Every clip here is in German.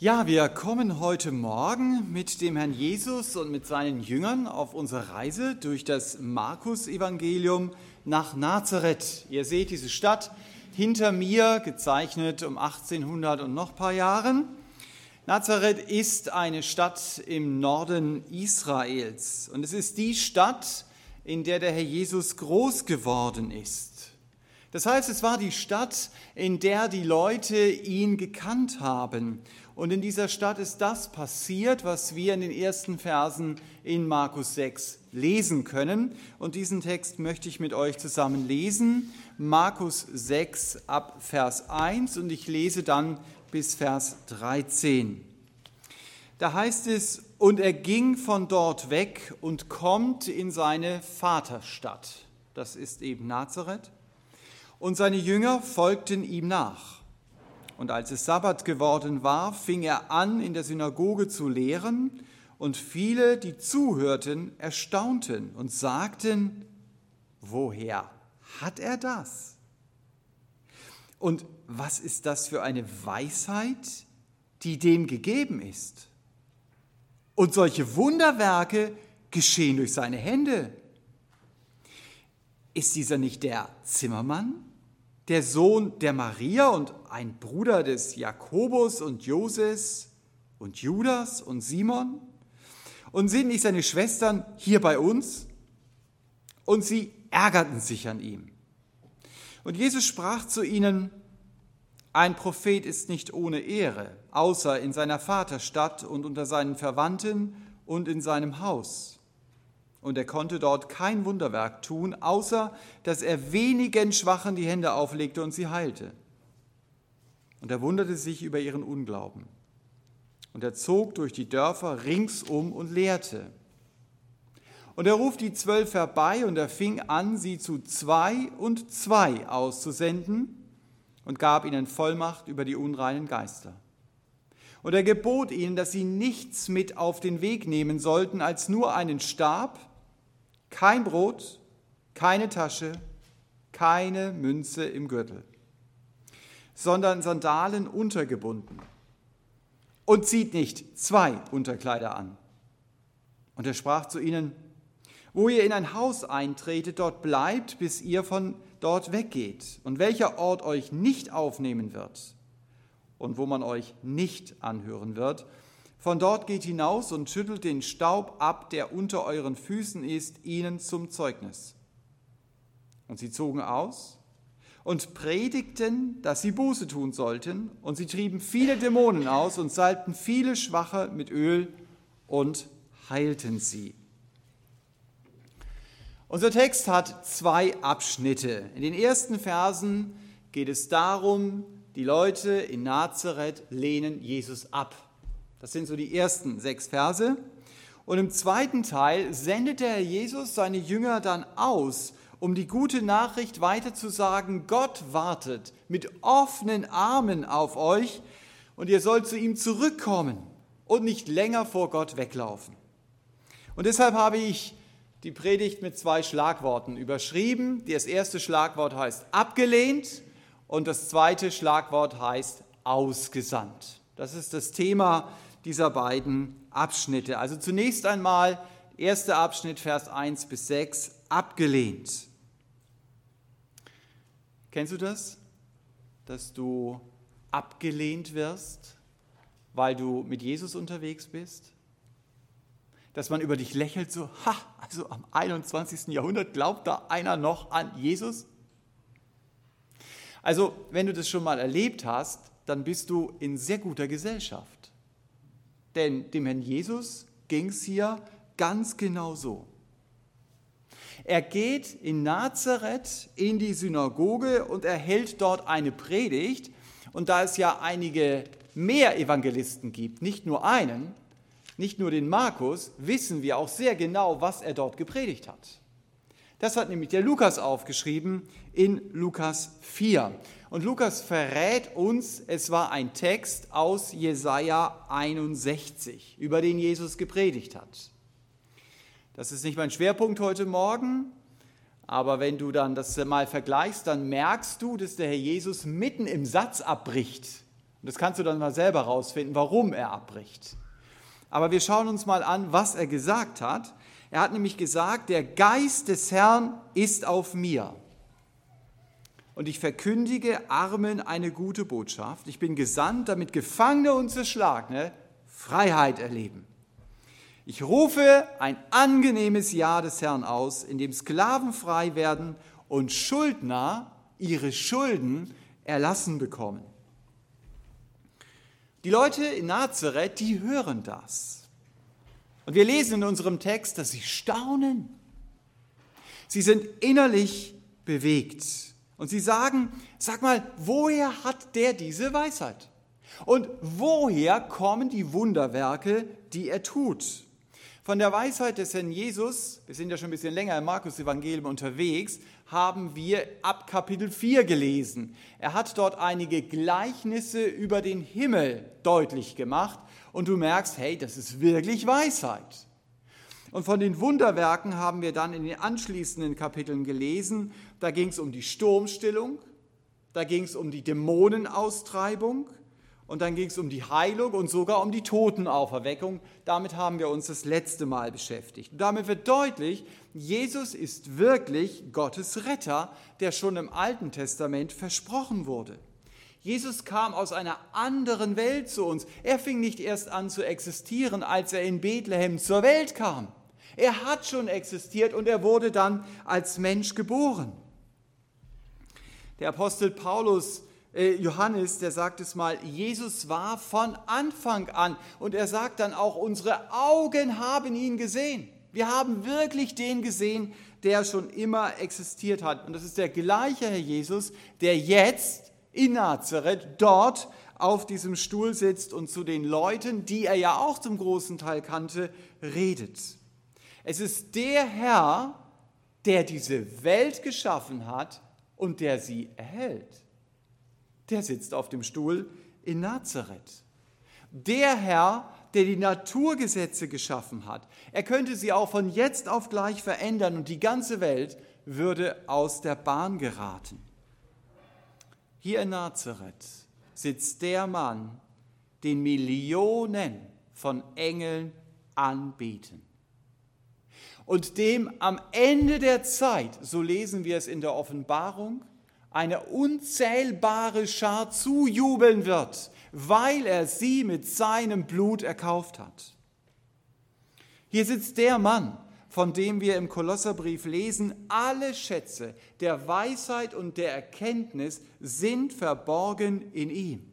Ja, wir kommen heute Morgen mit dem Herrn Jesus und mit seinen Jüngern auf unsere Reise durch das Markus-Evangelium nach Nazareth. Ihr seht diese Stadt hinter mir, gezeichnet um 1800 und noch ein paar Jahren. Nazareth ist eine Stadt im Norden Israels und es ist die Stadt, in der der Herr Jesus groß geworden ist. Das heißt, es war die Stadt, in der die Leute ihn gekannt haben und in dieser Stadt ist das passiert, was wir in den ersten Versen in Markus 6 lesen können. Und diesen Text möchte ich mit euch zusammen lesen. Markus 6 ab Vers 1 und ich lese dann bis Vers 13. Da heißt es, und er ging von dort weg und kommt in seine Vaterstadt. Das ist eben Nazareth. Und seine Jünger folgten ihm nach. Und als es Sabbat geworden war, fing er an, in der Synagoge zu lehren, und viele, die zuhörten, erstaunten und sagten, woher hat er das? Und was ist das für eine Weisheit, die dem gegeben ist? Und solche Wunderwerke geschehen durch seine Hände. Ist dieser nicht der Zimmermann? Der Sohn der Maria und ein Bruder des Jakobus und Joses und Judas und Simon? Und sind nicht seine Schwestern hier bei uns? Und sie ärgerten sich an ihm. Und Jesus sprach zu ihnen, ein Prophet ist nicht ohne Ehre, außer in seiner Vaterstadt und unter seinen Verwandten und in seinem Haus. Und er konnte dort kein Wunderwerk tun, außer dass er wenigen Schwachen die Hände auflegte und sie heilte. Und er wunderte sich über ihren Unglauben. Und er zog durch die Dörfer ringsum und lehrte. Und er ruft die Zwölf herbei und er fing an, sie zu zwei und zwei auszusenden und gab ihnen Vollmacht über die unreinen Geister. Und er gebot ihnen, dass sie nichts mit auf den Weg nehmen sollten als nur einen Stab kein Brot, keine Tasche, keine Münze im Gürtel, sondern Sandalen untergebunden. Und zieht nicht zwei Unterkleider an. Und er sprach zu ihnen, wo ihr in ein Haus eintretet, dort bleibt, bis ihr von dort weggeht. Und welcher Ort euch nicht aufnehmen wird und wo man euch nicht anhören wird, von dort geht hinaus und schüttelt den Staub ab, der unter euren Füßen ist, ihnen zum Zeugnis. Und sie zogen aus und predigten, dass sie Buße tun sollten, und sie trieben viele Dämonen aus und salbten viele Schwache mit Öl und heilten sie. Unser Text hat zwei Abschnitte. In den ersten Versen geht es darum, die Leute in Nazareth lehnen Jesus ab. Das sind so die ersten sechs Verse. Und im zweiten Teil sendet der Herr Jesus seine Jünger dann aus, um die gute Nachricht weiterzusagen, Gott wartet mit offenen Armen auf euch und ihr sollt zu ihm zurückkommen und nicht länger vor Gott weglaufen. Und deshalb habe ich die Predigt mit zwei Schlagworten überschrieben. Das erste Schlagwort heißt abgelehnt und das zweite Schlagwort heißt ausgesandt. Das ist das Thema dieser beiden Abschnitte. Also zunächst einmal, erster Abschnitt, Vers 1 bis 6, abgelehnt. Kennst du das? Dass du abgelehnt wirst, weil du mit Jesus unterwegs bist? Dass man über dich lächelt, so, ha, also am 21. Jahrhundert glaubt da einer noch an Jesus? Also, wenn du das schon mal erlebt hast, dann bist du in sehr guter Gesellschaft. Denn dem Herrn Jesus ging es hier ganz genau so. Er geht in Nazareth in die Synagoge und er hält dort eine Predigt. Und da es ja einige mehr Evangelisten gibt, nicht nur einen, nicht nur den Markus, wissen wir auch sehr genau, was er dort gepredigt hat. Das hat nämlich der Lukas aufgeschrieben in Lukas 4. Und Lukas verrät uns, es war ein Text aus Jesaja 61, über den Jesus gepredigt hat. Das ist nicht mein Schwerpunkt heute Morgen, aber wenn du dann das mal vergleichst, dann merkst du, dass der Herr Jesus mitten im Satz abbricht Und das kannst du dann mal selber rausfinden, warum er abbricht. Aber wir schauen uns mal an, was er gesagt hat. Er hat nämlich gesagt, der Geist des Herrn ist auf mir. Und ich verkündige Armen eine gute Botschaft. Ich bin gesandt, damit Gefangene und Zerschlagene Freiheit erleben. Ich rufe ein angenehmes Jahr des Herrn aus, in dem Sklaven frei werden und Schuldner ihre Schulden erlassen bekommen. Die Leute in Nazareth, die hören das. Und wir lesen in unserem Text, dass sie staunen. Sie sind innerlich bewegt. Und sie sagen, sag mal, woher hat der diese Weisheit? Und woher kommen die Wunderwerke, die er tut? Von der Weisheit des Herrn Jesus, wir sind ja schon ein bisschen länger im Markus-Evangelium unterwegs, haben wir ab Kapitel 4 gelesen. Er hat dort einige Gleichnisse über den Himmel deutlich gemacht und du merkst, hey, das ist wirklich Weisheit. Und von den Wunderwerken haben wir dann in den anschließenden Kapiteln gelesen. Da ging es um die Sturmstillung, da ging es um die Dämonenaustreibung, und dann ging es um die Heilung und sogar um die Totenauferweckung. Damit haben wir uns das letzte Mal beschäftigt. Und damit wird deutlich, Jesus ist wirklich Gottes Retter, der schon im Alten Testament versprochen wurde. Jesus kam aus einer anderen Welt zu uns. Er fing nicht erst an zu existieren, als er in Bethlehem zur Welt kam. Er hat schon existiert und er wurde dann als Mensch geboren. Der Apostel Paulus äh, Johannes, der sagt es mal, Jesus war von Anfang an. Und er sagt dann auch, unsere Augen haben ihn gesehen. Wir haben wirklich den gesehen, der schon immer existiert hat. Und das ist der gleiche Herr Jesus, der jetzt in Nazareth dort auf diesem Stuhl sitzt und zu den Leuten, die er ja auch zum großen Teil kannte, redet. Es ist der Herr, der diese Welt geschaffen hat und der sie erhält der sitzt auf dem Stuhl in Nazareth. Der Herr, der die Naturgesetze geschaffen hat, er könnte sie auch von jetzt auf gleich verändern und die ganze Welt würde aus der Bahn geraten. Hier in Nazareth sitzt der Mann, den Millionen von Engeln anbeten und dem am Ende der Zeit, so lesen wir es in der Offenbarung, eine unzählbare Schar zujubeln wird, weil er sie mit seinem Blut erkauft hat. Hier sitzt der Mann, von dem wir im Kolosserbrief lesen, alle Schätze der Weisheit und der Erkenntnis sind verborgen in ihm.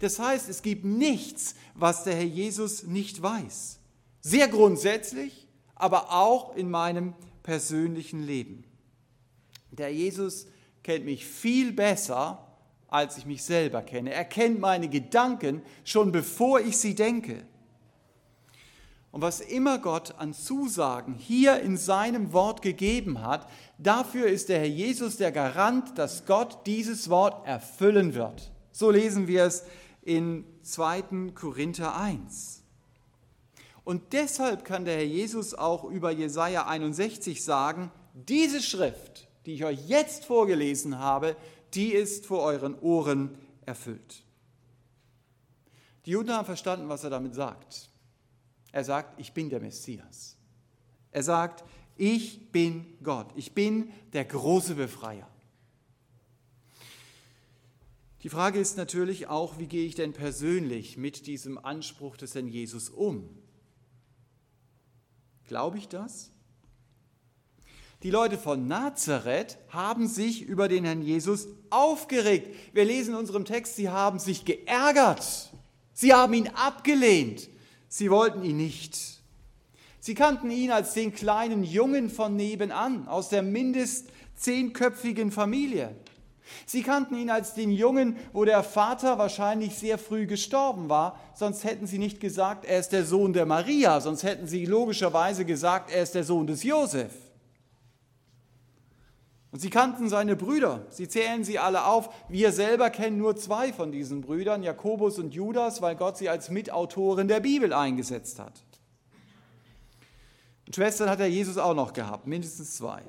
Das heißt, es gibt nichts, was der Herr Jesus nicht weiß. Sehr grundsätzlich, aber auch in meinem persönlichen Leben. Der Jesus kennt mich viel besser, als ich mich selber kenne. Er kennt meine Gedanken schon bevor ich sie denke. Und was immer Gott an Zusagen hier in seinem Wort gegeben hat, dafür ist der Herr Jesus der Garant, dass Gott dieses Wort erfüllen wird. So lesen wir es in 2. Korinther 1. Und deshalb kann der Herr Jesus auch über Jesaja 61 sagen, diese Schrift die ich euch jetzt vorgelesen habe, die ist vor euren Ohren erfüllt. Die Juden haben verstanden, was er damit sagt. Er sagt, ich bin der Messias. Er sagt, ich bin Gott. Ich bin der große Befreier. Die Frage ist natürlich auch, wie gehe ich denn persönlich mit diesem Anspruch des Herrn Jesus um? Glaube ich das? Die Leute von Nazareth haben sich über den Herrn Jesus aufgeregt. Wir lesen in unserem Text, sie haben sich geärgert. Sie haben ihn abgelehnt. Sie wollten ihn nicht. Sie kannten ihn als den kleinen Jungen von nebenan, aus der mindest zehnköpfigen Familie. Sie kannten ihn als den Jungen, wo der Vater wahrscheinlich sehr früh gestorben war, sonst hätten sie nicht gesagt, er ist der Sohn der Maria, sonst hätten sie logischerweise gesagt, er ist der Sohn des Josef. Und sie kannten seine Brüder. Sie zählen sie alle auf. Wir selber kennen nur zwei von diesen Brüdern, Jakobus und Judas, weil Gott sie als Mitautoren der Bibel eingesetzt hat. Und Schwestern hat er Jesus auch noch gehabt, mindestens zwei.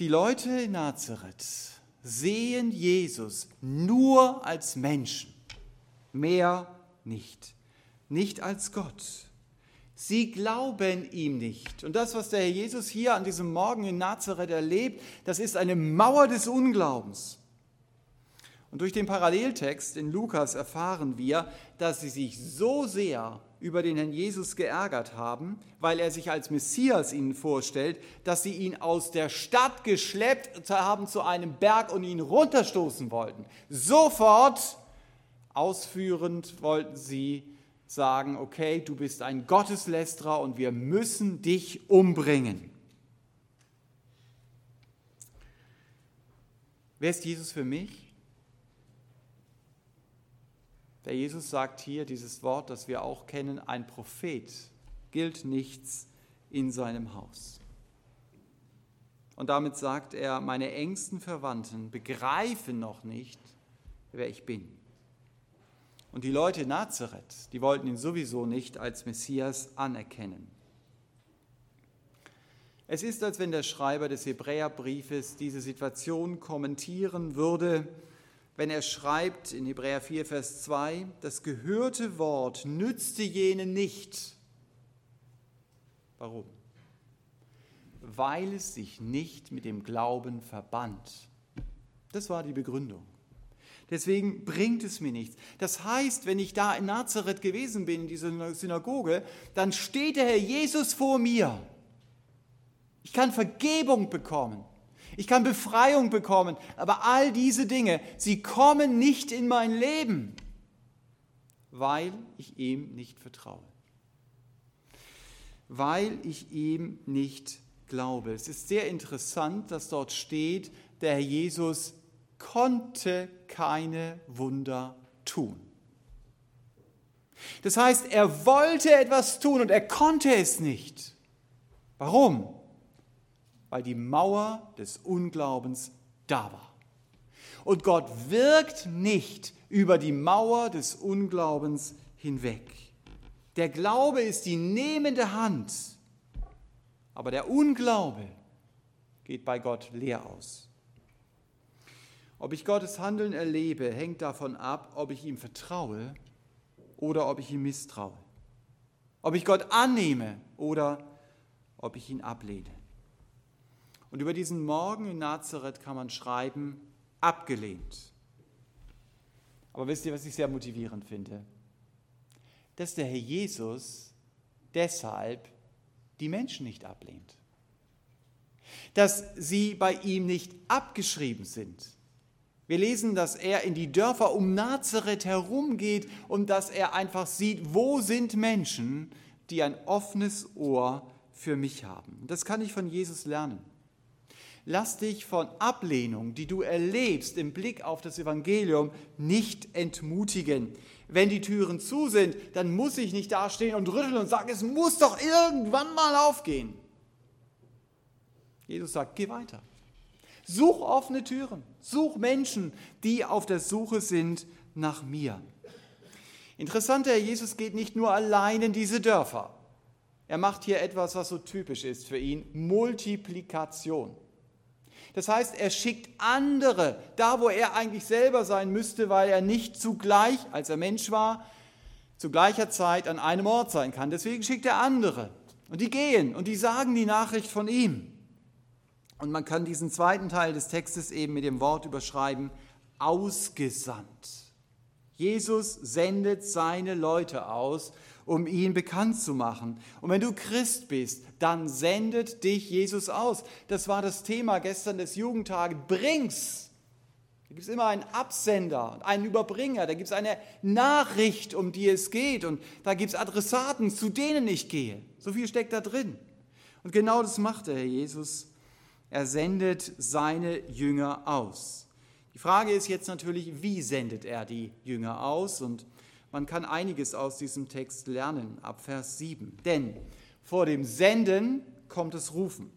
Die Leute in Nazareth sehen Jesus nur als Menschen, mehr nicht, nicht als Gott. Sie glauben ihm nicht. Und das, was der Herr Jesus hier an diesem Morgen in Nazareth erlebt, das ist eine Mauer des Unglaubens. Und durch den Paralleltext in Lukas erfahren wir, dass sie sich so sehr über den Herrn Jesus geärgert haben, weil er sich als Messias ihnen vorstellt, dass sie ihn aus der Stadt geschleppt haben zu einem Berg und ihn runterstoßen wollten. Sofort ausführend wollten sie sagen, okay, du bist ein Gotteslästerer und wir müssen dich umbringen. Wer ist Jesus für mich? Der Jesus sagt hier dieses Wort, das wir auch kennen, ein Prophet gilt nichts in seinem Haus. Und damit sagt er, meine engsten Verwandten begreifen noch nicht, wer ich bin. Und die Leute in Nazareth, die wollten ihn sowieso nicht als Messias anerkennen. Es ist, als wenn der Schreiber des Hebräerbriefes diese Situation kommentieren würde wenn er schreibt in Hebräer 4, Vers 2, das gehörte Wort nützte jenen nicht. Warum? Weil es sich nicht mit dem Glauben verband. Das war die Begründung. Deswegen bringt es mir nichts. Das heißt, wenn ich da in Nazareth gewesen bin, in dieser Synagoge, dann steht der Herr Jesus vor mir. Ich kann Vergebung bekommen ich kann Befreiung bekommen, aber all diese Dinge, sie kommen nicht in mein Leben, weil ich ihm nicht vertraue. Weil ich ihm nicht glaube. Es ist sehr interessant, dass dort steht, der Herr Jesus konnte keine Wunder tun. Das heißt, er wollte etwas tun und er konnte es nicht. Warum? Weil die Mauer des Unglaubens da war. Und Gott wirkt nicht über die Mauer des Unglaubens hinweg. Der Glaube ist die nehmende Hand, aber der Unglaube geht bei Gott leer aus. Ob ich Gottes Handeln erlebe, hängt davon ab, ob ich ihm vertraue oder ob ich ihm misstraue. Ob ich Gott annehme oder ob ich ihn ablehne. Und über diesen Morgen in Nazareth kann man schreiben, abgelehnt. Aber wisst ihr, was ich sehr motivierend finde? Dass der Herr Jesus deshalb die Menschen nicht ablehnt. Dass sie bei ihm nicht abgeschrieben sind. Wir lesen, dass er in die Dörfer um Nazareth herumgeht und dass er einfach sieht, wo sind Menschen, die ein offenes Ohr für mich haben. Das kann ich von Jesus lernen. Lass dich von Ablehnung, die du erlebst im Blick auf das Evangelium, nicht entmutigen. Wenn die Türen zu sind, dann muss ich nicht dastehen und rütteln und sagen, es muss doch irgendwann mal aufgehen. Jesus sagt, geh weiter. Such offene Türen. Such Menschen, die auf der Suche sind nach mir. Interessant, der Jesus geht nicht nur allein in diese Dörfer. Er macht hier etwas, was so typisch ist für ihn, Multiplikation. Das heißt, er schickt andere, da wo er eigentlich selber sein müsste, weil er nicht zugleich, als er Mensch war, zu gleicher Zeit an einem Ort sein kann. Deswegen schickt er andere. Und die gehen und die sagen die Nachricht von ihm. Und man kann diesen zweiten Teil des Textes eben mit dem Wort überschreiben, ausgesandt. Jesus sendet seine Leute aus um ihn bekannt zu machen. Und wenn du Christ bist, dann sendet dich Jesus aus. Das war das Thema gestern des Jugendtages. Bring's! Da gibt es immer einen Absender und einen Überbringer. Da gibt es eine Nachricht, um die es geht. Und da gibt es Adressaten, zu denen ich gehe. So viel steckt da drin. Und genau das macht der Herr Jesus. Er sendet seine Jünger aus. Die Frage ist jetzt natürlich, wie sendet er die Jünger aus? Und man kann einiges aus diesem Text lernen, ab Vers 7. Denn vor dem Senden kommt das Rufen.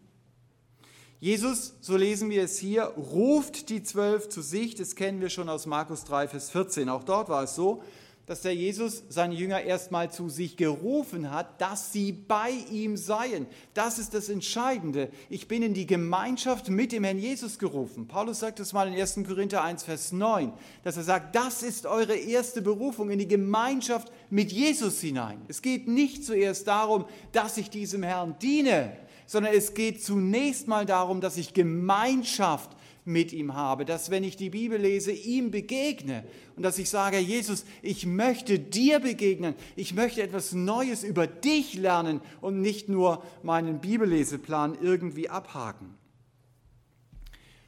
Jesus, so lesen wir es hier, ruft die Zwölf zu sich. Das kennen wir schon aus Markus 3, Vers 14. Auch dort war es so, dass der Jesus seine Jünger erstmal zu sich gerufen hat, dass sie bei ihm seien. Das ist das Entscheidende. Ich bin in die Gemeinschaft mit dem Herrn Jesus gerufen. Paulus sagt es mal in 1. Korinther 1, Vers 9, dass er sagt, das ist eure erste Berufung in die Gemeinschaft mit Jesus hinein. Es geht nicht zuerst darum, dass ich diesem Herrn diene, sondern es geht zunächst mal darum, dass ich Gemeinschaft mit ihm habe, dass wenn ich die Bibel lese, ihm begegne und dass ich sage, Jesus, ich möchte dir begegnen, ich möchte etwas Neues über dich lernen und nicht nur meinen Bibelleseplan irgendwie abhaken.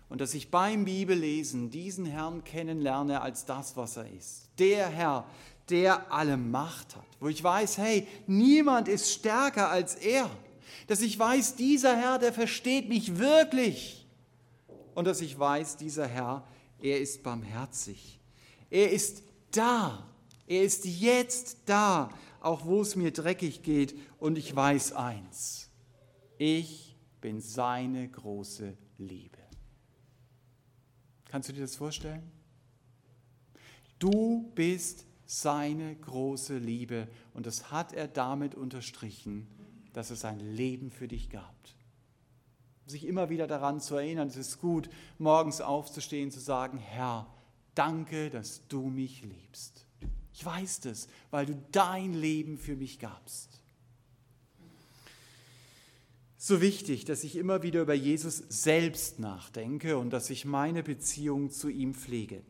Und dass ich beim Bibellesen diesen Herrn kennenlerne als das, was er ist. Der Herr, der alle Macht hat, wo ich weiß, hey, niemand ist stärker als er. Dass ich weiß, dieser Herr, der versteht mich wirklich und dass ich weiß, dieser Herr, er ist barmherzig. Er ist da. Er ist jetzt da, auch wo es mir dreckig geht. Und ich weiß eins, ich bin seine große Liebe. Kannst du dir das vorstellen? Du bist seine große Liebe und das hat er damit unterstrichen, dass es sein Leben für dich gab sich immer wieder daran zu erinnern, es ist gut, morgens aufzustehen, zu sagen, Herr, danke, dass du mich liebst. Ich weiß das, weil du dein Leben für mich gabst. So wichtig, dass ich immer wieder über Jesus selbst nachdenke und dass ich meine Beziehung zu ihm pflege.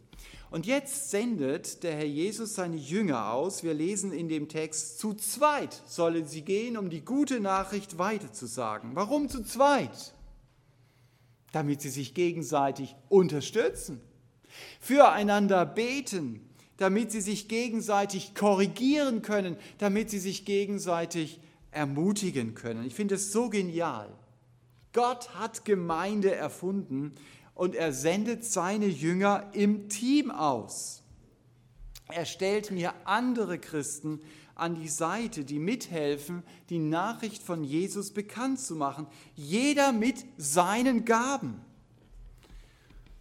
Und jetzt sendet der Herr Jesus seine Jünger aus. Wir lesen in dem Text, zu zweit sollen sie gehen, um die gute Nachricht weiterzusagen. Warum zu zweit? Damit sie sich gegenseitig unterstützen, füreinander beten, damit sie sich gegenseitig korrigieren können, damit sie sich gegenseitig ermutigen können. Ich finde es so genial. Gott hat Gemeinde erfunden und er sendet seine Jünger im Team aus. Er stellt mir andere Christen an die Seite, die mithelfen, die Nachricht von Jesus bekannt zu machen. Jeder mit seinen Gaben.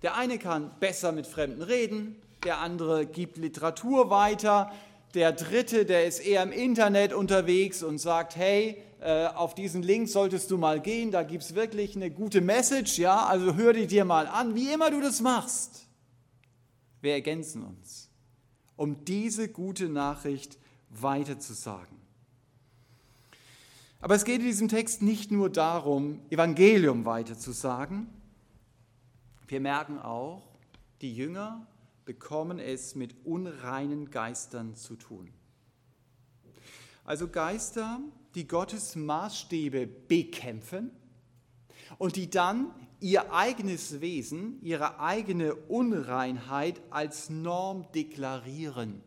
Der eine kann besser mit Fremden reden, der andere gibt Literatur weiter, der dritte, der ist eher im Internet unterwegs und sagt, hey, äh, auf diesen Link solltest du mal gehen, da gibt es wirklich eine gute Message, ja, also hör die dir mal an, wie immer du das machst. Wir ergänzen uns, um diese gute Nachricht weiterzusagen. Aber es geht in diesem Text nicht nur darum, Evangelium weiterzusagen. Wir merken auch, die Jünger bekommen es mit unreinen Geistern zu tun. Also Geister, die Gottes Maßstäbe bekämpfen und die dann ihr eigenes Wesen, ihre eigene Unreinheit als Norm deklarieren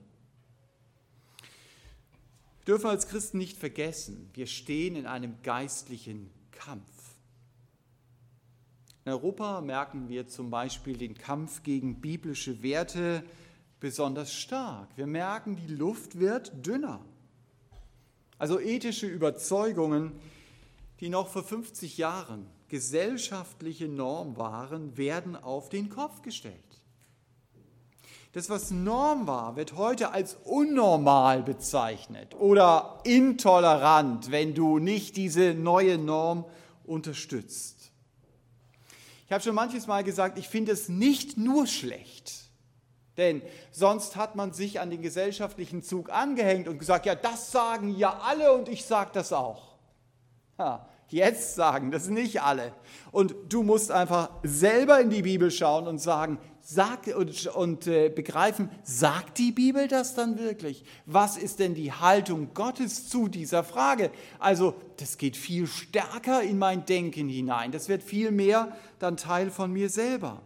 dürfen als Christen nicht vergessen, wir stehen in einem geistlichen Kampf. In Europa merken wir zum Beispiel den Kampf gegen biblische Werte besonders stark. Wir merken, die Luft wird dünner. Also ethische Überzeugungen, die noch vor 50 Jahren gesellschaftliche Norm waren, werden auf den Kopf gestellt. Das, was Norm war, wird heute als unnormal bezeichnet oder intolerant, wenn du nicht diese neue Norm unterstützt. Ich habe schon manches Mal gesagt, ich finde es nicht nur schlecht, denn sonst hat man sich an den gesellschaftlichen Zug angehängt und gesagt, ja, das sagen ja alle und ich sage das auch. Ha, jetzt sagen das nicht alle. Und du musst einfach selber in die Bibel schauen und sagen, sagt und, und äh, begreifen, sagt die Bibel das dann wirklich? Was ist denn die Haltung Gottes zu dieser Frage? Also, das geht viel stärker in mein Denken hinein. Das wird viel mehr dann Teil von mir selber.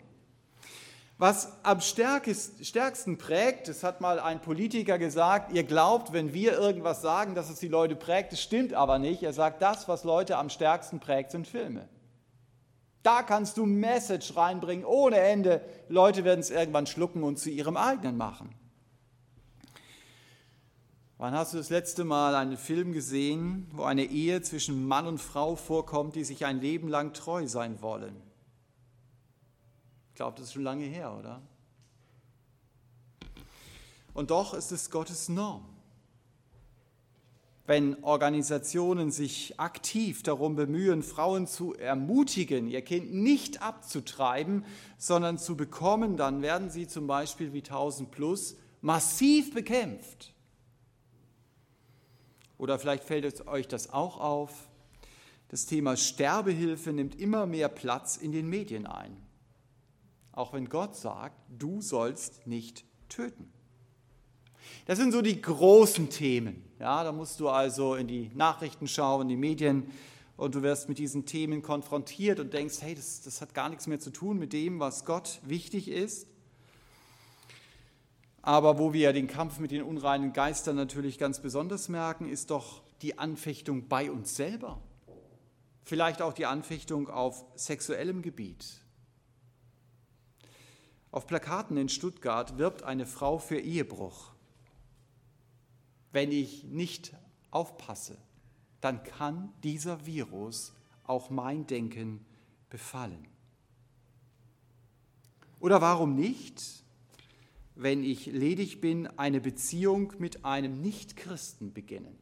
Was am stärksten prägt, das hat mal ein Politiker gesagt, ihr glaubt, wenn wir irgendwas sagen, dass es die Leute prägt, das stimmt aber nicht. Er sagt, das, was Leute am stärksten prägt, sind Filme. Da kannst du Message reinbringen ohne Ende. Leute werden es irgendwann schlucken und zu ihrem eigenen machen. Wann hast du das letzte Mal einen Film gesehen, wo eine Ehe zwischen Mann und Frau vorkommt, die sich ein Leben lang treu sein wollen? Ich glaube, das ist schon lange her, oder? Und doch ist es Gottes Norm. Wenn Organisationen sich aktiv darum bemühen, Frauen zu ermutigen, ihr Kind nicht abzutreiben, sondern zu bekommen, dann werden sie zum Beispiel wie 1000 Plus massiv bekämpft. Oder vielleicht fällt euch das auch auf. Das Thema Sterbehilfe nimmt immer mehr Platz in den Medien ein. Auch wenn Gott sagt, du sollst nicht töten. Das sind so die großen Themen. Ja, da musst du also in die Nachrichten schauen, in die Medien und du wirst mit diesen Themen konfrontiert und denkst, hey, das, das hat gar nichts mehr zu tun mit dem, was Gott wichtig ist. Aber wo wir den Kampf mit den unreinen Geistern natürlich ganz besonders merken, ist doch die Anfechtung bei uns selber. Vielleicht auch die Anfechtung auf sexuellem Gebiet. Auf Plakaten in Stuttgart wirbt eine Frau für Ehebruch wenn ich nicht aufpasse, dann kann dieser Virus auch mein Denken befallen. Oder warum nicht, wenn ich ledig bin, eine Beziehung mit einem Nichtchristen beginnen?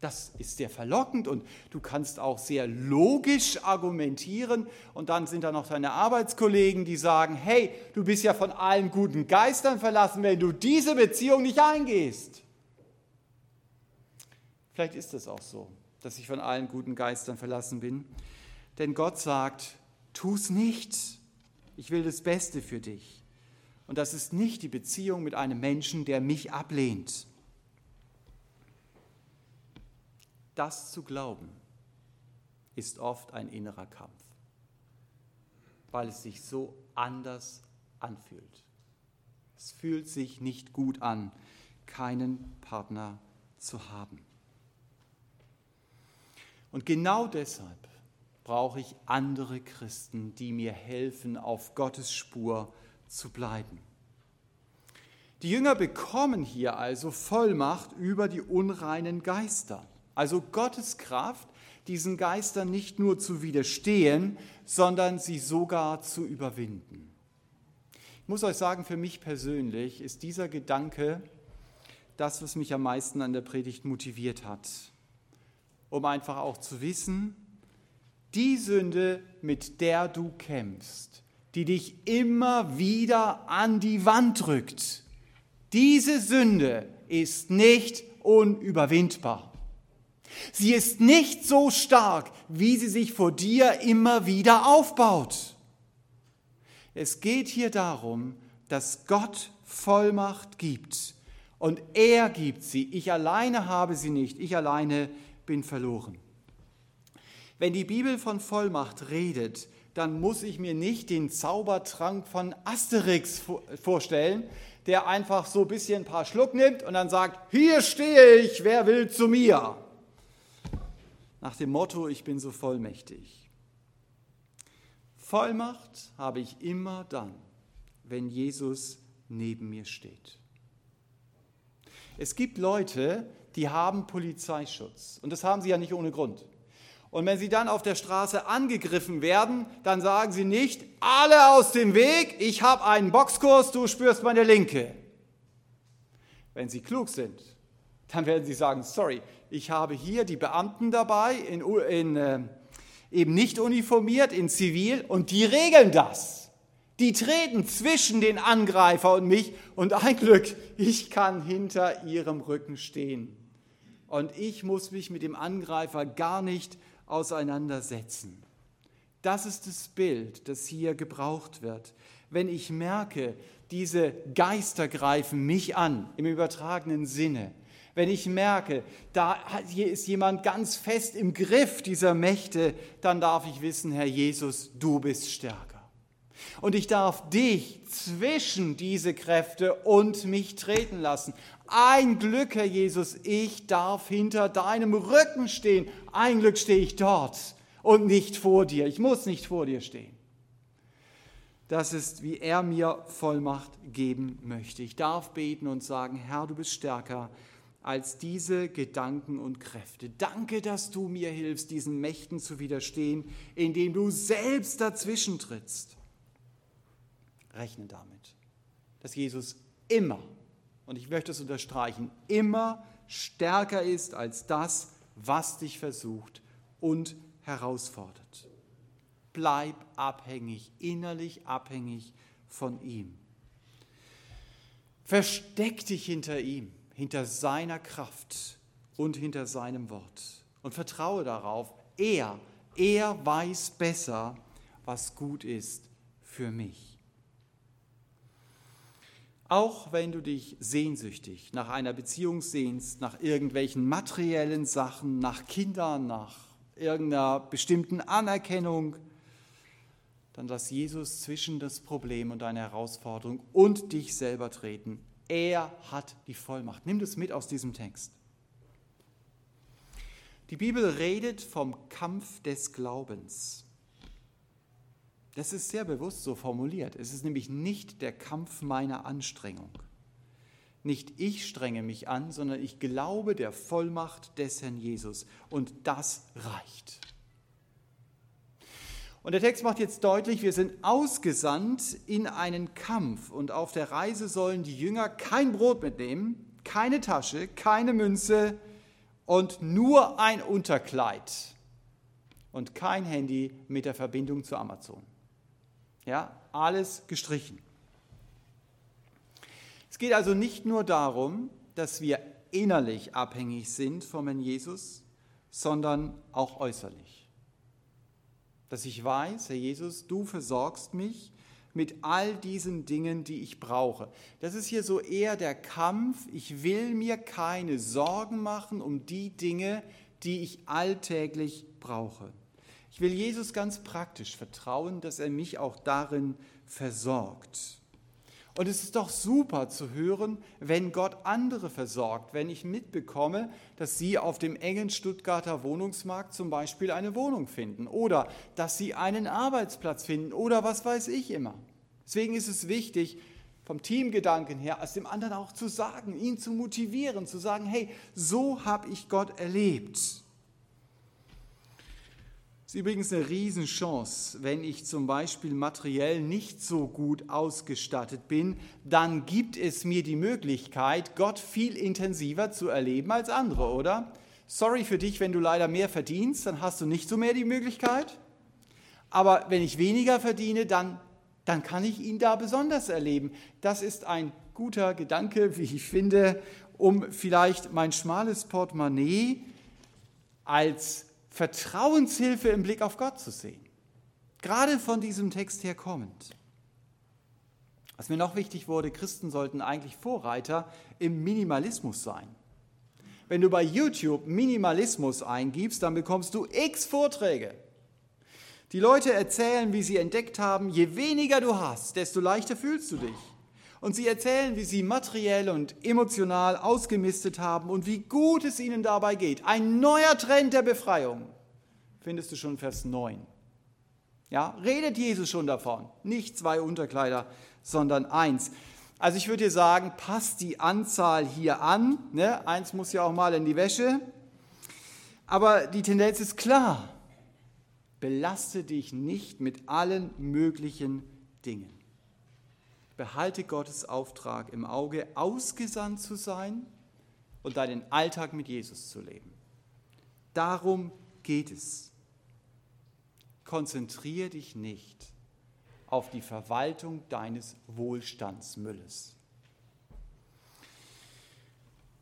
Das ist sehr verlockend und du kannst auch sehr logisch argumentieren. Und dann sind da noch deine Arbeitskollegen, die sagen, hey, du bist ja von allen guten Geistern verlassen, wenn du diese Beziehung nicht eingehst. Vielleicht ist es auch so, dass ich von allen guten Geistern verlassen bin. Denn Gott sagt, tu es nicht. Ich will das Beste für dich. Und das ist nicht die Beziehung mit einem Menschen, der mich ablehnt. Das zu glauben ist oft ein innerer Kampf, weil es sich so anders anfühlt. Es fühlt sich nicht gut an, keinen Partner zu haben. Und genau deshalb brauche ich andere Christen, die mir helfen, auf Gottes Spur zu bleiben. Die Jünger bekommen hier also Vollmacht über die unreinen Geister, also Gottes Kraft, diesen Geistern nicht nur zu widerstehen, sondern sie sogar zu überwinden. Ich muss euch sagen, für mich persönlich ist dieser Gedanke das, was mich am meisten an der Predigt motiviert hat um einfach auch zu wissen, die Sünde, mit der du kämpfst, die dich immer wieder an die Wand drückt, diese Sünde ist nicht unüberwindbar. Sie ist nicht so stark, wie sie sich vor dir immer wieder aufbaut. Es geht hier darum, dass Gott Vollmacht gibt und er gibt sie. Ich alleine habe sie nicht. Ich alleine bin verloren. Wenn die Bibel von Vollmacht redet, dann muss ich mir nicht den Zaubertrank von Asterix vorstellen, der einfach so ein bisschen ein paar Schluck nimmt und dann sagt, hier stehe ich, wer will zu mir? Nach dem Motto, ich bin so vollmächtig. Vollmacht habe ich immer dann, wenn Jesus neben mir steht. Es gibt Leute, die haben Polizeischutz. Und das haben sie ja nicht ohne Grund. Und wenn sie dann auf der Straße angegriffen werden, dann sagen sie nicht, alle aus dem Weg, ich habe einen Boxkurs, du spürst meine Linke. Wenn sie klug sind, dann werden sie sagen, sorry, ich habe hier die Beamten dabei, in, in, äh, eben nicht uniformiert, in Zivil, und die regeln das. Die treten zwischen den Angreifer und mich und ein Glück, ich kann hinter ihrem Rücken stehen und ich muss mich mit dem Angreifer gar nicht auseinandersetzen. Das ist das Bild, das hier gebraucht wird. Wenn ich merke, diese Geister greifen mich an, im übertragenen Sinne, wenn ich merke, da ist jemand ganz fest im Griff dieser Mächte, dann darf ich wissen, Herr Jesus, du bist stärker. Und ich darf dich zwischen diese Kräfte und mich treten lassen. Ein Glück, Herr Jesus, ich darf hinter deinem Rücken stehen. Ein Glück stehe ich dort und nicht vor dir. Ich muss nicht vor dir stehen. Das ist, wie er mir Vollmacht geben möchte. Ich darf beten und sagen, Herr, du bist stärker als diese Gedanken und Kräfte. Danke, dass du mir hilfst, diesen Mächten zu widerstehen, indem du selbst dazwischen trittst rechne damit, dass Jesus immer und ich möchte es unterstreichen, immer stärker ist als das, was dich versucht und herausfordert. Bleib abhängig, innerlich abhängig von ihm. Versteck dich hinter ihm, hinter seiner Kraft und hinter seinem Wort und vertraue darauf, er, er weiß besser, was gut ist für mich. Auch wenn du dich sehnsüchtig nach einer Beziehung sehnst, nach irgendwelchen materiellen Sachen, nach Kindern, nach irgendeiner bestimmten Anerkennung, dann lass Jesus zwischen das Problem und deine Herausforderung und dich selber treten. Er hat die Vollmacht. Nimm das mit aus diesem Text. Die Bibel redet vom Kampf des Glaubens. Das ist sehr bewusst so formuliert. Es ist nämlich nicht der Kampf meiner Anstrengung. Nicht ich strenge mich an, sondern ich glaube der Vollmacht des Herrn Jesus. Und das reicht. Und der Text macht jetzt deutlich, wir sind ausgesandt in einen Kampf und auf der Reise sollen die Jünger kein Brot mitnehmen, keine Tasche, keine Münze und nur ein Unterkleid und kein Handy mit der Verbindung zu Amazon. Ja, alles gestrichen. Es geht also nicht nur darum, dass wir innerlich abhängig sind vom Herrn Jesus, sondern auch äußerlich dass ich weiß, Herr Jesus, du versorgst mich mit all diesen Dingen, die ich brauche. Das ist hier so eher der Kampf. Ich will mir keine Sorgen machen um die Dinge, die ich alltäglich brauche. Ich will Jesus ganz praktisch vertrauen, dass er mich auch darin versorgt. Und es ist doch super zu hören, wenn Gott andere versorgt, wenn ich mitbekomme, dass Sie auf dem engen Stuttgarter Wohnungsmarkt zum Beispiel eine Wohnung finden oder dass Sie einen Arbeitsplatz finden oder was weiß ich immer. Deswegen ist es wichtig, vom Teamgedanken her, als dem anderen auch zu sagen, ihn zu motivieren, zu sagen, hey, so habe ich Gott erlebt ist übrigens eine Riesenchance, wenn ich zum Beispiel materiell nicht so gut ausgestattet bin, dann gibt es mir die Möglichkeit, Gott viel intensiver zu erleben als andere, oder? Sorry für dich, wenn du leider mehr verdienst, dann hast du nicht so mehr die Möglichkeit. Aber wenn ich weniger verdiene, dann, dann kann ich ihn da besonders erleben. Das ist ein guter Gedanke, wie ich finde, um vielleicht mein schmales Portemonnaie als Vertrauenshilfe im Blick auf Gott zu sehen. Gerade von diesem Text her kommend. Was mir noch wichtig wurde, Christen sollten eigentlich Vorreiter im Minimalismus sein. Wenn du bei YouTube Minimalismus eingibst, dann bekommst du x Vorträge. Die Leute erzählen, wie sie entdeckt haben, je weniger du hast, desto leichter fühlst du dich. Und sie erzählen, wie sie materiell und emotional ausgemistet haben und wie gut es ihnen dabei geht. Ein neuer Trend der Befreiung findest du schon Vers 9. Ja, redet Jesus schon davon. Nicht zwei Unterkleider, sondern eins. Also ich würde dir sagen, passt die Anzahl hier an. Ne? Eins muss ja auch mal in die Wäsche. Aber die Tendenz ist klar. Belaste dich nicht mit allen möglichen Dingen. Behalte Gottes Auftrag im Auge, ausgesandt zu sein und deinen Alltag mit Jesus zu leben. Darum geht es. Konzentriere dich nicht auf die Verwaltung deines Wohlstandsmülles.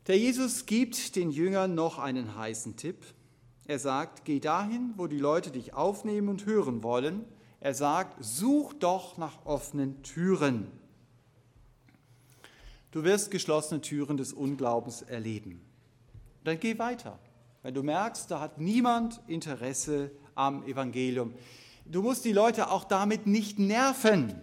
Der Jesus gibt den Jüngern noch einen heißen Tipp. Er sagt, geh dahin, wo die Leute dich aufnehmen und hören wollen. Er sagt, such doch nach offenen Türen. Du wirst geschlossene Türen des Unglaubens erleben. Dann geh weiter. Wenn du merkst, da hat niemand Interesse am Evangelium. Du musst die Leute auch damit nicht nerven.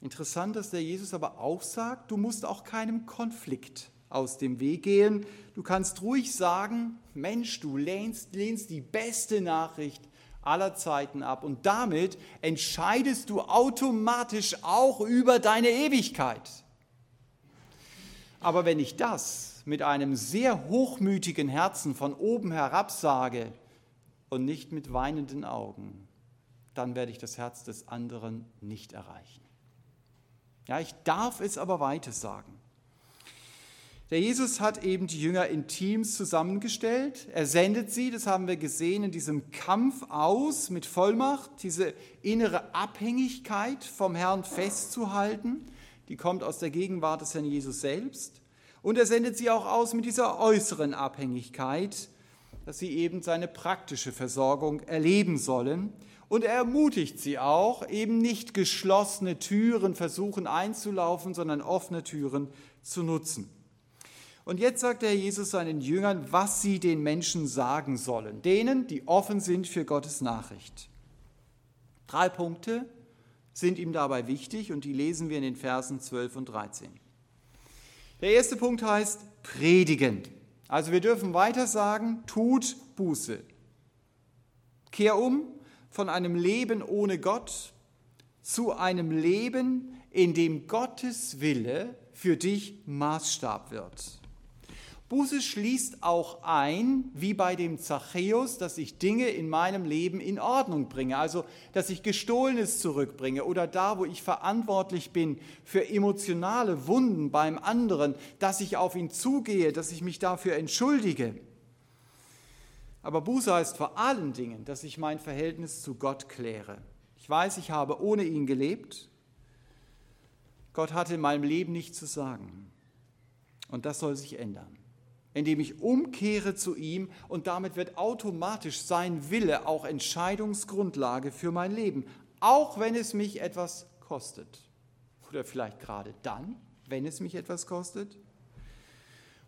Interessant, dass der Jesus aber auch sagt, du musst auch keinem Konflikt aus dem Weg gehen. Du kannst ruhig sagen, Mensch, du lehnst, lehnst die beste Nachricht aller Zeiten ab und damit entscheidest du automatisch auch über deine Ewigkeit. Aber wenn ich das mit einem sehr hochmütigen Herzen von oben herab sage und nicht mit weinenden Augen, dann werde ich das Herz des anderen nicht erreichen. Ja, ich darf es aber weiter sagen. Der Jesus hat eben die Jünger in Teams zusammengestellt. Er sendet sie, das haben wir gesehen, in diesem Kampf aus mit Vollmacht, diese innere Abhängigkeit vom Herrn festzuhalten, die kommt aus der Gegenwart des Herrn Jesus selbst. Und er sendet sie auch aus mit dieser äußeren Abhängigkeit, dass sie eben seine praktische Versorgung erleben sollen. Und er ermutigt sie auch, eben nicht geschlossene Türen versuchen einzulaufen, sondern offene Türen zu nutzen. Und jetzt sagt der Herr Jesus seinen Jüngern, was sie den Menschen sagen sollen, denen, die offen sind für Gottes Nachricht. Drei Punkte sind ihm dabei wichtig und die lesen wir in den Versen 12 und 13. Der erste Punkt heißt predigen. Also wir dürfen weiter sagen, tut Buße. Kehr um von einem Leben ohne Gott zu einem Leben, in dem Gottes Wille für dich Maßstab wird. Buße schließt auch ein, wie bei dem Zachäus, dass ich Dinge in meinem Leben in Ordnung bringe, also dass ich Gestohlenes zurückbringe oder da, wo ich verantwortlich bin für emotionale Wunden beim anderen, dass ich auf ihn zugehe, dass ich mich dafür entschuldige. Aber Buße heißt vor allen Dingen, dass ich mein Verhältnis zu Gott kläre. Ich weiß, ich habe ohne ihn gelebt. Gott hatte in meinem Leben nichts zu sagen. Und das soll sich ändern indem ich umkehre zu ihm und damit wird automatisch sein Wille auch Entscheidungsgrundlage für mein Leben, auch wenn es mich etwas kostet. Oder vielleicht gerade dann, wenn es mich etwas kostet.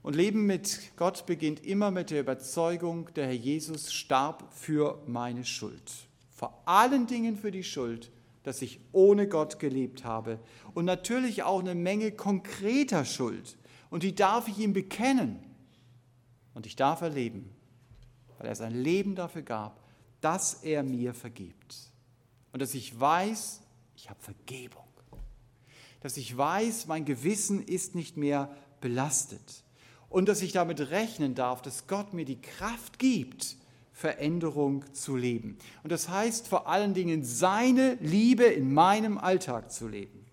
Und Leben mit Gott beginnt immer mit der Überzeugung, der Herr Jesus starb für meine Schuld. Vor allen Dingen für die Schuld, dass ich ohne Gott gelebt habe. Und natürlich auch eine Menge konkreter Schuld. Und die darf ich ihm bekennen. Und ich darf erleben, weil er sein Leben dafür gab, dass er mir vergibt. Und dass ich weiß, ich habe Vergebung. Dass ich weiß, mein Gewissen ist nicht mehr belastet. Und dass ich damit rechnen darf, dass Gott mir die Kraft gibt, Veränderung zu leben. Und das heißt vor allen Dingen, seine Liebe in meinem Alltag zu leben.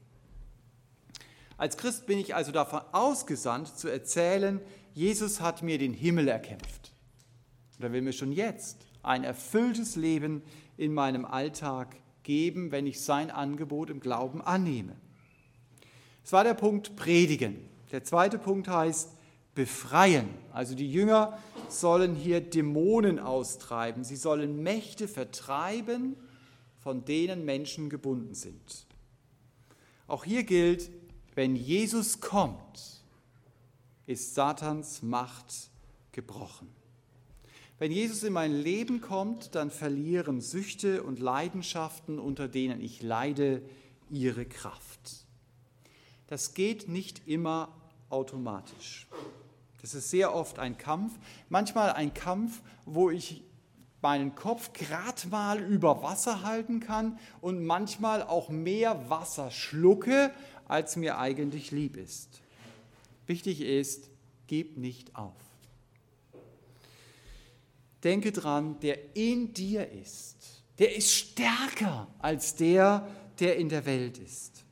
Als Christ bin ich also davon ausgesandt, zu erzählen, Jesus hat mir den Himmel erkämpft. Und er will mir schon jetzt ein erfülltes Leben in meinem Alltag geben, wenn ich sein Angebot im Glauben annehme. Das war der Punkt Predigen. Der zweite Punkt heißt befreien. Also die Jünger sollen hier Dämonen austreiben. Sie sollen Mächte vertreiben, von denen Menschen gebunden sind. Auch hier gilt, wenn Jesus kommt, ist Satans Macht gebrochen. Wenn Jesus in mein Leben kommt, dann verlieren Süchte und Leidenschaften, unter denen ich leide, ihre Kraft. Das geht nicht immer automatisch. Das ist sehr oft ein Kampf, manchmal ein Kampf, wo ich meinen Kopf gerade mal über Wasser halten kann und manchmal auch mehr Wasser schlucke, als mir eigentlich lieb ist. Wichtig ist, gib nicht auf. Denke dran, der in dir ist, der ist stärker als der, der in der Welt ist.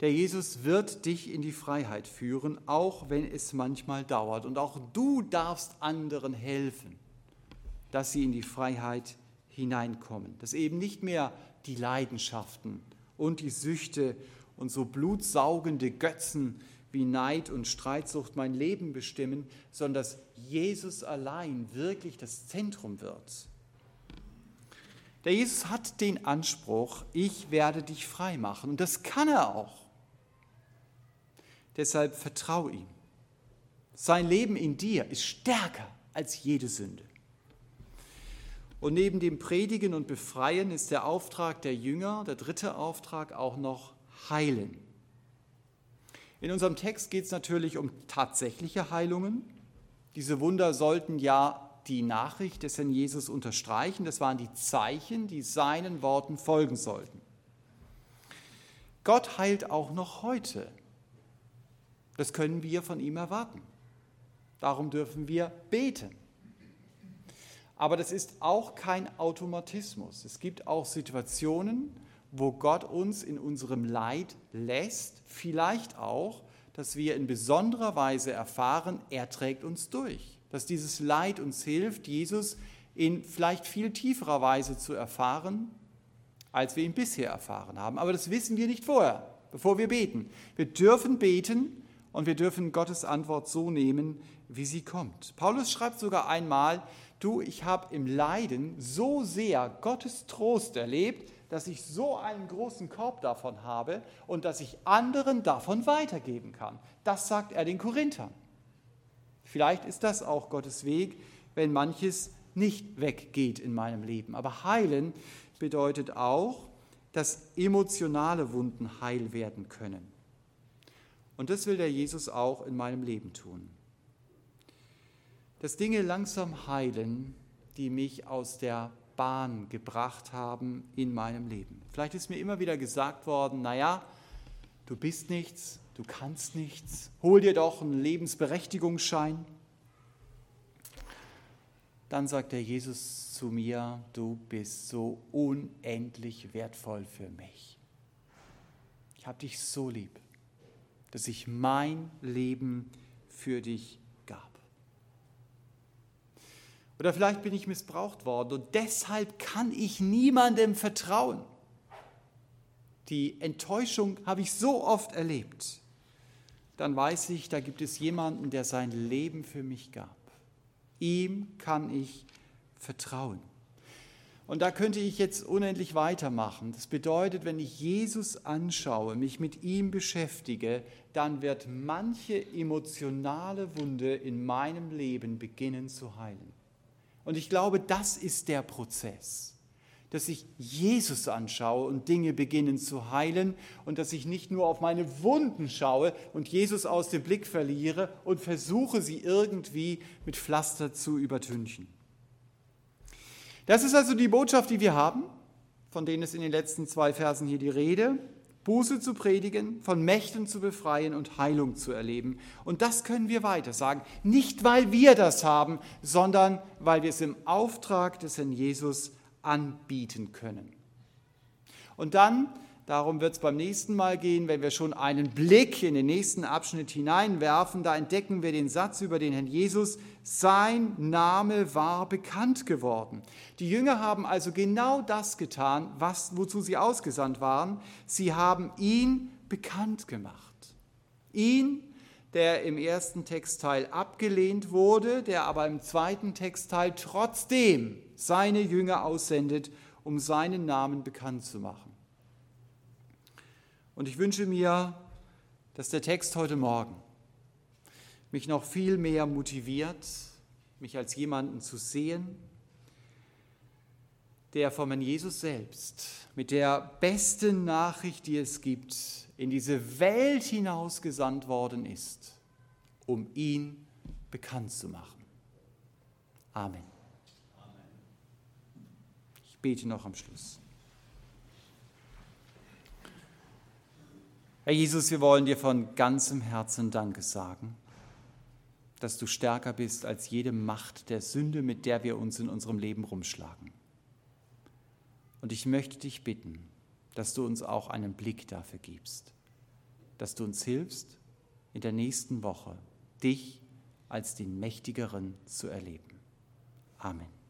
Der Jesus wird dich in die Freiheit führen, auch wenn es manchmal dauert. Und auch du darfst anderen helfen, dass sie in die Freiheit hineinkommen. Dass eben nicht mehr die Leidenschaften und die Süchte und so blutsaugende Götzen wie Neid und Streitsucht mein Leben bestimmen, sondern dass Jesus allein wirklich das Zentrum wird. Der Jesus hat den Anspruch, ich werde dich frei machen. Und das kann er auch. Deshalb vertraue ihm. Sein Leben in dir ist stärker als jede Sünde. Und neben dem Predigen und Befreien ist der Auftrag der Jünger, der dritte Auftrag, auch noch heilen. In unserem Text geht es natürlich um tatsächliche Heilungen. Diese Wunder sollten ja die Nachricht des Herrn Jesus unterstreichen. Das waren die Zeichen, die seinen Worten folgen sollten. Gott heilt auch noch heute. Das können wir von ihm erwarten. Darum dürfen wir beten. Aber das ist auch kein Automatismus. Es gibt auch Situationen, wo Gott uns in unserem Leid lässt, vielleicht auch, dass wir in besonderer Weise erfahren, er trägt uns durch. Dass dieses Leid uns hilft, Jesus in vielleicht viel tieferer Weise zu erfahren, als wir ihn bisher erfahren haben. Aber das wissen wir nicht vorher, bevor wir beten. Wir dürfen beten und wir dürfen Gottes Antwort so nehmen, wie sie kommt. Paulus schreibt sogar einmal, du, ich habe im Leiden so sehr Gottes Trost erlebt, dass ich so einen großen Korb davon habe und dass ich anderen davon weitergeben kann. Das sagt er den Korinthern. Vielleicht ist das auch Gottes Weg, wenn manches nicht weggeht in meinem Leben. Aber heilen bedeutet auch, dass emotionale Wunden heil werden können. Und das will der Jesus auch in meinem Leben tun. Dass Dinge langsam heilen, die mich aus der Bahn gebracht haben in meinem Leben. Vielleicht ist mir immer wieder gesagt worden, naja, du bist nichts, du kannst nichts, hol dir doch einen Lebensberechtigungsschein. Dann sagt der Jesus zu mir, du bist so unendlich wertvoll für mich. Ich habe dich so lieb, dass ich mein Leben für dich oder vielleicht bin ich missbraucht worden und deshalb kann ich niemandem vertrauen. Die Enttäuschung habe ich so oft erlebt. Dann weiß ich, da gibt es jemanden, der sein Leben für mich gab. Ihm kann ich vertrauen. Und da könnte ich jetzt unendlich weitermachen. Das bedeutet, wenn ich Jesus anschaue, mich mit ihm beschäftige, dann wird manche emotionale Wunde in meinem Leben beginnen zu heilen. Und ich glaube, das ist der Prozess, dass ich Jesus anschaue und Dinge beginnen zu heilen und dass ich nicht nur auf meine Wunden schaue und Jesus aus dem Blick verliere und versuche, sie irgendwie mit Pflaster zu übertünchen. Das ist also die Botschaft, die wir haben, von denen ist in den letzten zwei Versen hier die Rede. Buße zu predigen, von Mächten zu befreien und Heilung zu erleben. Und das können wir weiter sagen. Nicht, weil wir das haben, sondern weil wir es im Auftrag des Herrn Jesus anbieten können. Und dann Darum wird es beim nächsten Mal gehen, wenn wir schon einen Blick in den nächsten Abschnitt hineinwerfen. Da entdecken wir den Satz über den Herrn Jesus, sein Name war bekannt geworden. Die Jünger haben also genau das getan, was, wozu sie ausgesandt waren. Sie haben ihn bekannt gemacht. Ihn, der im ersten Textteil abgelehnt wurde, der aber im zweiten Textteil trotzdem seine Jünger aussendet, um seinen Namen bekannt zu machen. Und ich wünsche mir, dass der Text heute Morgen mich noch viel mehr motiviert, mich als jemanden zu sehen, der vom Herrn Jesus selbst mit der besten Nachricht, die es gibt, in diese Welt hinausgesandt worden ist, um ihn bekannt zu machen. Amen. Ich bete noch am Schluss. Herr Jesus, wir wollen dir von ganzem Herzen Danke sagen, dass du stärker bist als jede Macht der Sünde, mit der wir uns in unserem Leben rumschlagen. Und ich möchte dich bitten, dass du uns auch einen Blick dafür gibst, dass du uns hilfst, in der nächsten Woche dich als den Mächtigeren zu erleben. Amen.